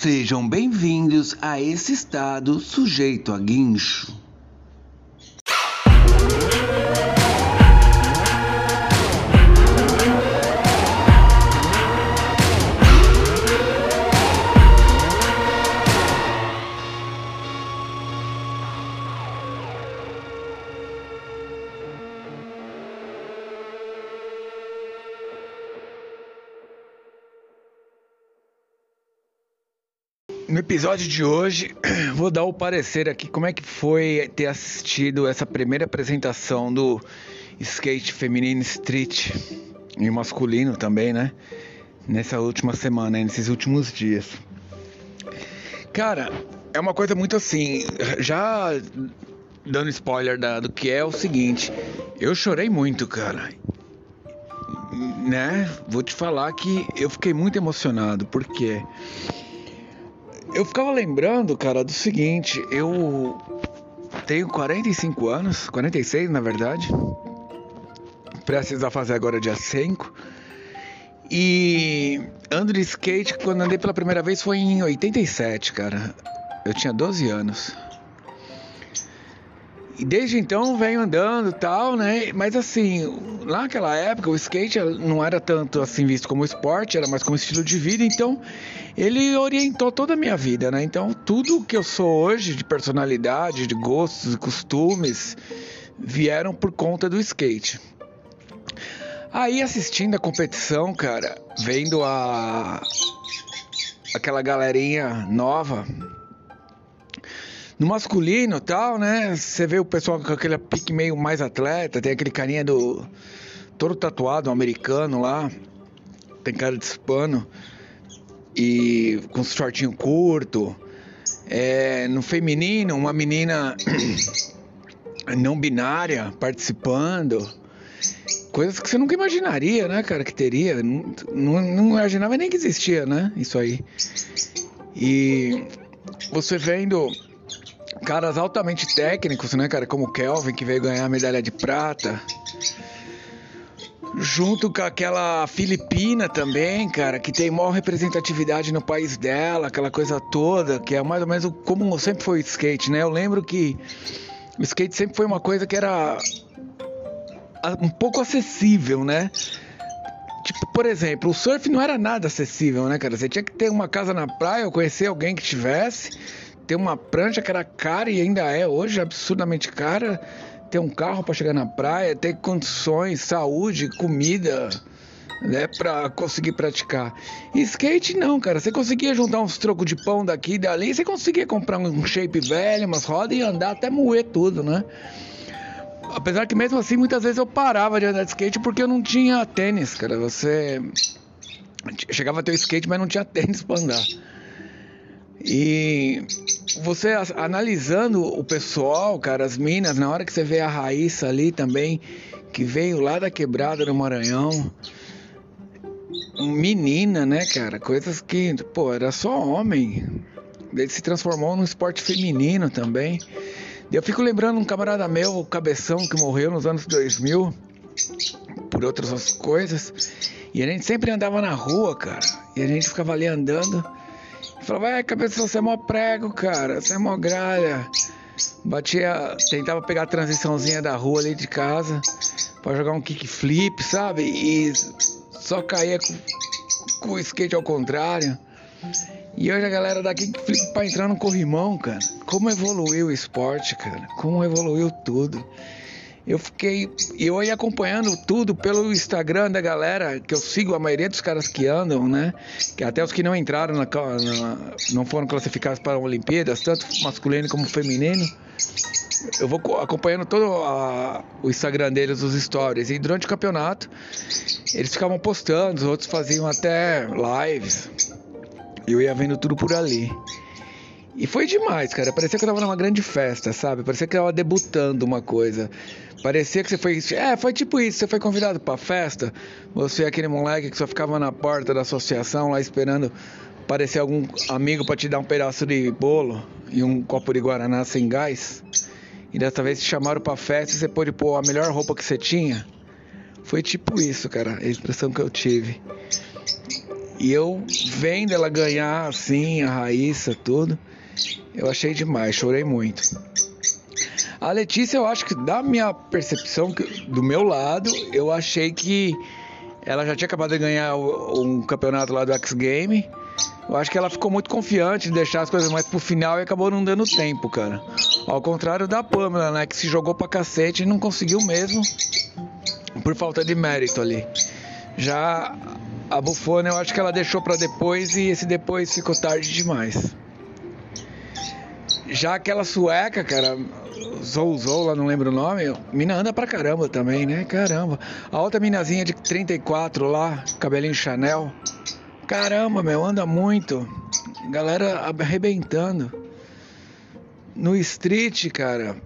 Sejam bem-vindos a esse estado sujeito a guincho. No episódio de hoje, vou dar o parecer aqui como é que foi ter assistido essa primeira apresentação do skate feminino street e masculino também, né? Nessa última semana, nesses últimos dias. Cara, é uma coisa muito assim, já dando spoiler da, do que é o seguinte, eu chorei muito, cara. Né? Vou te falar que eu fiquei muito emocionado, porque eu ficava lembrando, cara, do seguinte, eu tenho 45 anos, 46 na verdade, prestes a fazer agora dia 5. E ando de skate quando andei pela primeira vez foi em 87, cara. Eu tinha 12 anos. E desde então venho andando tal, né? Mas assim, lá naquela época o skate não era tanto assim visto como esporte, era mais como estilo de vida, então ele orientou toda a minha vida, né? Então tudo que eu sou hoje de personalidade, de gostos e costumes vieram por conta do skate. Aí assistindo a competição, cara, vendo a aquela galerinha nova no masculino tal, né? Você vê o pessoal com aquele pique meio mais atleta, tem aquele carinha do. todo tatuado, um americano lá, tem cara de hispano, e com shortinho curto. É, no feminino, uma menina não binária participando. Coisas que você nunca imaginaria, né, cara, que teria. Não, não, não imaginava nem que existia, né? Isso aí. E você vendo caras altamente técnicos, né, cara? Como o Kelvin, que veio ganhar a medalha de prata. Junto com aquela Filipina também, cara, que tem maior representatividade no país dela, aquela coisa toda, que é mais ou menos como sempre foi o skate, né? Eu lembro que o skate sempre foi uma coisa que era um pouco acessível, né? Tipo, por exemplo, o surf não era nada acessível, né, cara? Você tinha que ter uma casa na praia ou conhecer alguém que tivesse ter uma prancha que era cara e ainda é hoje absurdamente cara, ter um carro para chegar na praia, ter condições, saúde, comida, né, para conseguir praticar. E skate não, cara, você conseguia juntar uns trocos de pão daqui e dali, você conseguia comprar um shape velho, umas rodas e andar até moer tudo, né? Apesar que mesmo assim muitas vezes eu parava de andar de skate porque eu não tinha tênis, cara. Você chegava a ter o skate, mas não tinha tênis para andar. E você analisando o pessoal, cara, as minas, na hora que você vê a Raíssa ali também, que veio lá da quebrada do Maranhão, menina, né, cara? Coisas que, pô, era só homem. Ele se transformou num esporte feminino também. Eu fico lembrando um camarada meu, o Cabeção, que morreu nos anos 2000, por outras coisas. E a gente sempre andava na rua, cara. E a gente ficava ali andando. Falava, é, cabeça, você é mó prego, cara, você é mó gralha. Batia, tentava pegar a transiçãozinha da rua ali de casa para jogar um kickflip, sabe? E só caía com, com, o skate ao contrário. E hoje a galera dá kickflip pra entrar no corrimão, cara. Como evoluiu o esporte, cara. Como evoluiu tudo eu fiquei. Eu ia acompanhando tudo pelo Instagram da galera, que eu sigo a maioria dos caras que andam, né? Que até os que não entraram na, na não foram classificados para Olimpíadas, tanto masculino como feminino. Eu vou acompanhando todo a, o Instagram deles, os stories. E durante o campeonato, eles ficavam postando, os outros faziam até lives. Eu ia vendo tudo por ali. E foi demais, cara. Parecia que eu tava numa grande festa, sabe? Parecia que eu tava debutando uma coisa. Parecia que você foi. É, foi tipo isso. Você foi convidado pra festa. Você é aquele moleque que só ficava na porta da associação lá esperando aparecer algum amigo para te dar um pedaço de bolo e um copo de guaraná sem gás. E dessa vez te chamaram pra festa e você pôde pôr a melhor roupa que você tinha. Foi tipo isso, cara. A expressão que eu tive. E eu vendo ela ganhar assim, a Raíssa, tudo, eu achei demais, chorei muito. A Letícia, eu acho que da minha percepção, do meu lado, eu achei que ela já tinha acabado de ganhar um campeonato lá do X Game. Eu acho que ela ficou muito confiante em deixar as coisas mais pro final e acabou não dando tempo, cara. Ao contrário da Pamela, né, que se jogou pra cacete e não conseguiu mesmo por falta de mérito ali. Já a Bufona, eu acho que ela deixou para depois e esse depois ficou tarde demais. Já aquela sueca, cara, Zou Zou, lá não lembro o nome, mina anda pra caramba também, né? Caramba. A outra minazinha de 34 lá, cabelinho Chanel. Caramba, meu, anda muito. Galera arrebentando. No street, cara,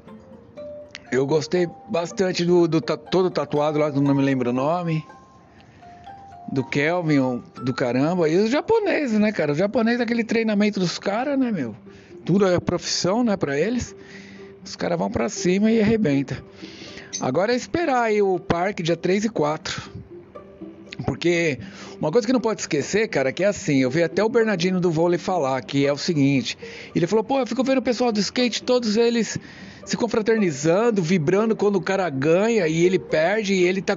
eu gostei bastante do, do todo tatuado lá, não me lembro o nome. Do Kelvin, do caramba. E os japoneses, né, cara? Os japoneses, aquele treinamento dos caras, né, meu? Tudo é profissão, né, pra eles. Os caras vão pra cima e arrebenta. Agora é esperar aí o parque dia 3 e 4. Porque uma coisa que não pode esquecer, cara, que é assim, eu vi até o Bernardino do vôlei falar, que é o seguinte, ele falou, pô, eu fico vendo o pessoal do skate, todos eles se confraternizando, vibrando quando o cara ganha e ele perde e ele tá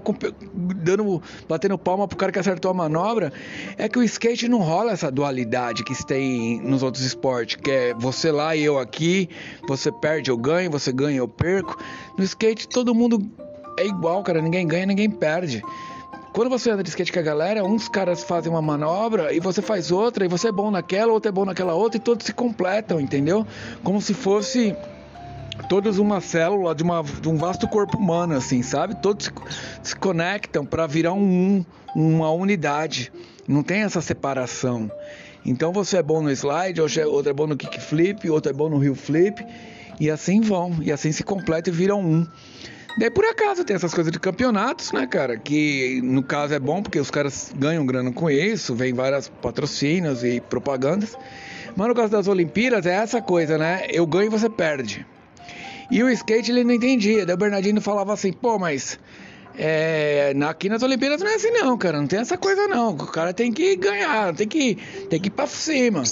dando, batendo palma pro cara que acertou a manobra, é que o skate não rola essa dualidade que tem nos outros esportes, que é você lá e eu aqui, você perde, eu ganho, você ganha, eu perco. No skate todo mundo é igual, cara, ninguém ganha, ninguém perde. Quando você anda de skate com a galera, uns caras fazem uma manobra e você faz outra, e você é bom naquela, outro é bom naquela outra, e todos se completam, entendeu? Como se fosse todos uma célula de, uma, de um vasto corpo humano, assim, sabe? Todos se, conectam para virar um, uma unidade. Não tem essa separação. Então você é bom no slide, outro é bom no kickflip, outro é bom no heel flip, e assim vão, e assim se completam e viram um. Daí por acaso tem essas coisas de campeonatos, né, cara? Que no caso é bom porque os caras ganham grana com isso, vem vários patrocínios e propagandas. Mas no caso das Olimpíadas é essa coisa, né? Eu ganho e você perde. E o skate ele não entendia. Daí o Bernardino falava assim, pô, mas é, aqui nas Olimpíadas não é assim não, cara. Não tem essa coisa não. O cara tem que ganhar, tem que, tem que ir pra cima.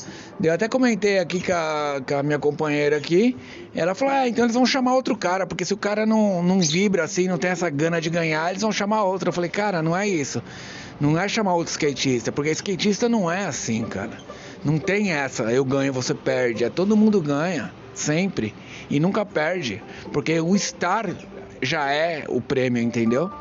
Eu até comentei aqui com a, com a minha companheira aqui. Ela falou, ah, então eles vão chamar outro cara, porque se o cara não, não vibra assim, não tem essa gana de ganhar, eles vão chamar outro. Eu falei, cara, não é isso. Não é chamar outro skatista, porque skatista não é assim, cara. Não tem essa, eu ganho, você perde. É todo mundo ganha, sempre e nunca perde, porque o estar já é o prêmio, entendeu?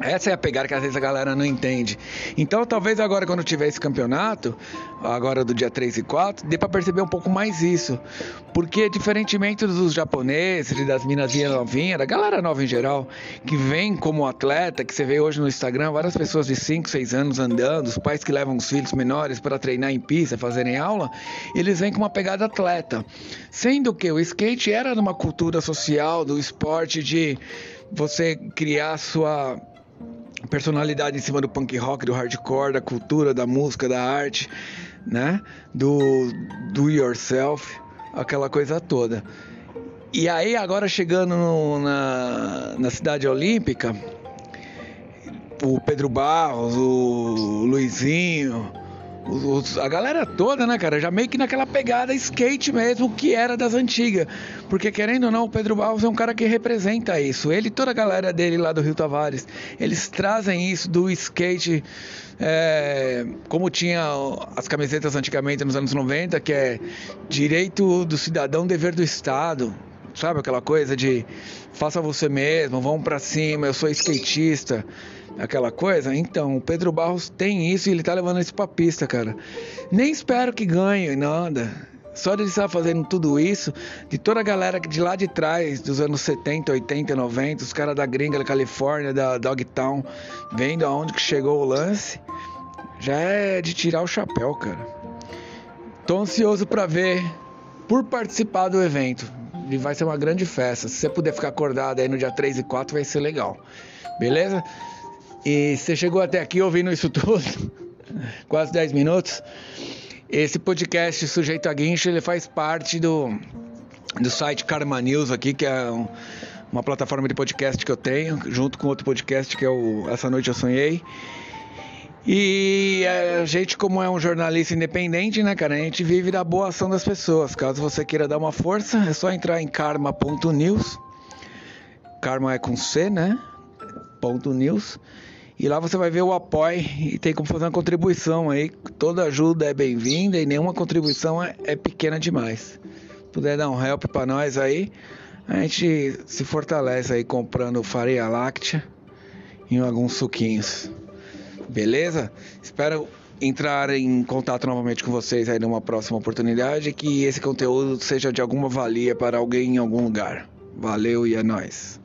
Essa é a pegada que às vezes a galera não entende. Então, talvez agora, quando tiver esse campeonato, agora do dia 3 e 4, dê para perceber um pouco mais isso. Porque, diferentemente dos japoneses das minazinhas novinhas, da galera nova em geral, que vem como atleta, que você vê hoje no Instagram, várias pessoas de 5, 6 anos andando, os pais que levam os filhos menores para treinar em pista, fazerem aula, eles vêm com uma pegada atleta. Sendo que o skate era numa cultura social do esporte de você criar sua personalidade em cima do punk rock, do hardcore, da cultura, da música, da arte, né? Do do yourself, aquela coisa toda. E aí agora chegando no, na, na cidade olímpica, o Pedro Barros, o Luizinho, a galera toda, né, cara, já meio que naquela pegada skate mesmo que era das antigas. Porque querendo ou não, o Pedro Barros é um cara que representa isso. Ele e toda a galera dele lá do Rio Tavares, eles trazem isso do skate. É, como tinha as camisetas antigamente nos anos 90, que é direito do cidadão, dever do Estado. Sabe aquela coisa de faça você mesmo, vamos para cima, eu sou skatista aquela coisa. Então, o Pedro Barros tem isso e ele tá levando isso pra pista, cara. Nem espero que ganhe nada. Só de estar fazendo tudo isso, de toda a galera de lá de trás, dos anos 70, 80, 90, os caras da gringa da Califórnia, da Dogtown, vendo aonde que chegou o lance, já é de tirar o chapéu, cara. Tô ansioso para ver, por participar do evento. E vai ser uma grande festa. Se você puder ficar acordado aí no dia 3 e 4, vai ser legal. Beleza? E você chegou até aqui ouvindo isso tudo, quase 10 minutos. Esse podcast Sujeito a Guincho, ele faz parte do, do site Karma News aqui, que é um, uma plataforma de podcast que eu tenho, junto com outro podcast que é o Essa Noite Eu Sonhei. E a gente, como é um jornalista independente, né, cara, a gente vive da boa ação das pessoas. Caso você queira dar uma força, é só entrar em karma.news. Karma é com C, né? Ponto .news. E lá você vai ver o apoio e tem como fazer uma contribuição aí. Toda ajuda é bem-vinda e nenhuma contribuição é, é pequena demais. Se puder dar um help para nós aí, a gente se fortalece aí comprando farinha láctea e alguns suquinhos. Beleza? Espero entrar em contato novamente com vocês aí numa próxima oportunidade e que esse conteúdo seja de alguma valia para alguém em algum lugar. Valeu e é nóis.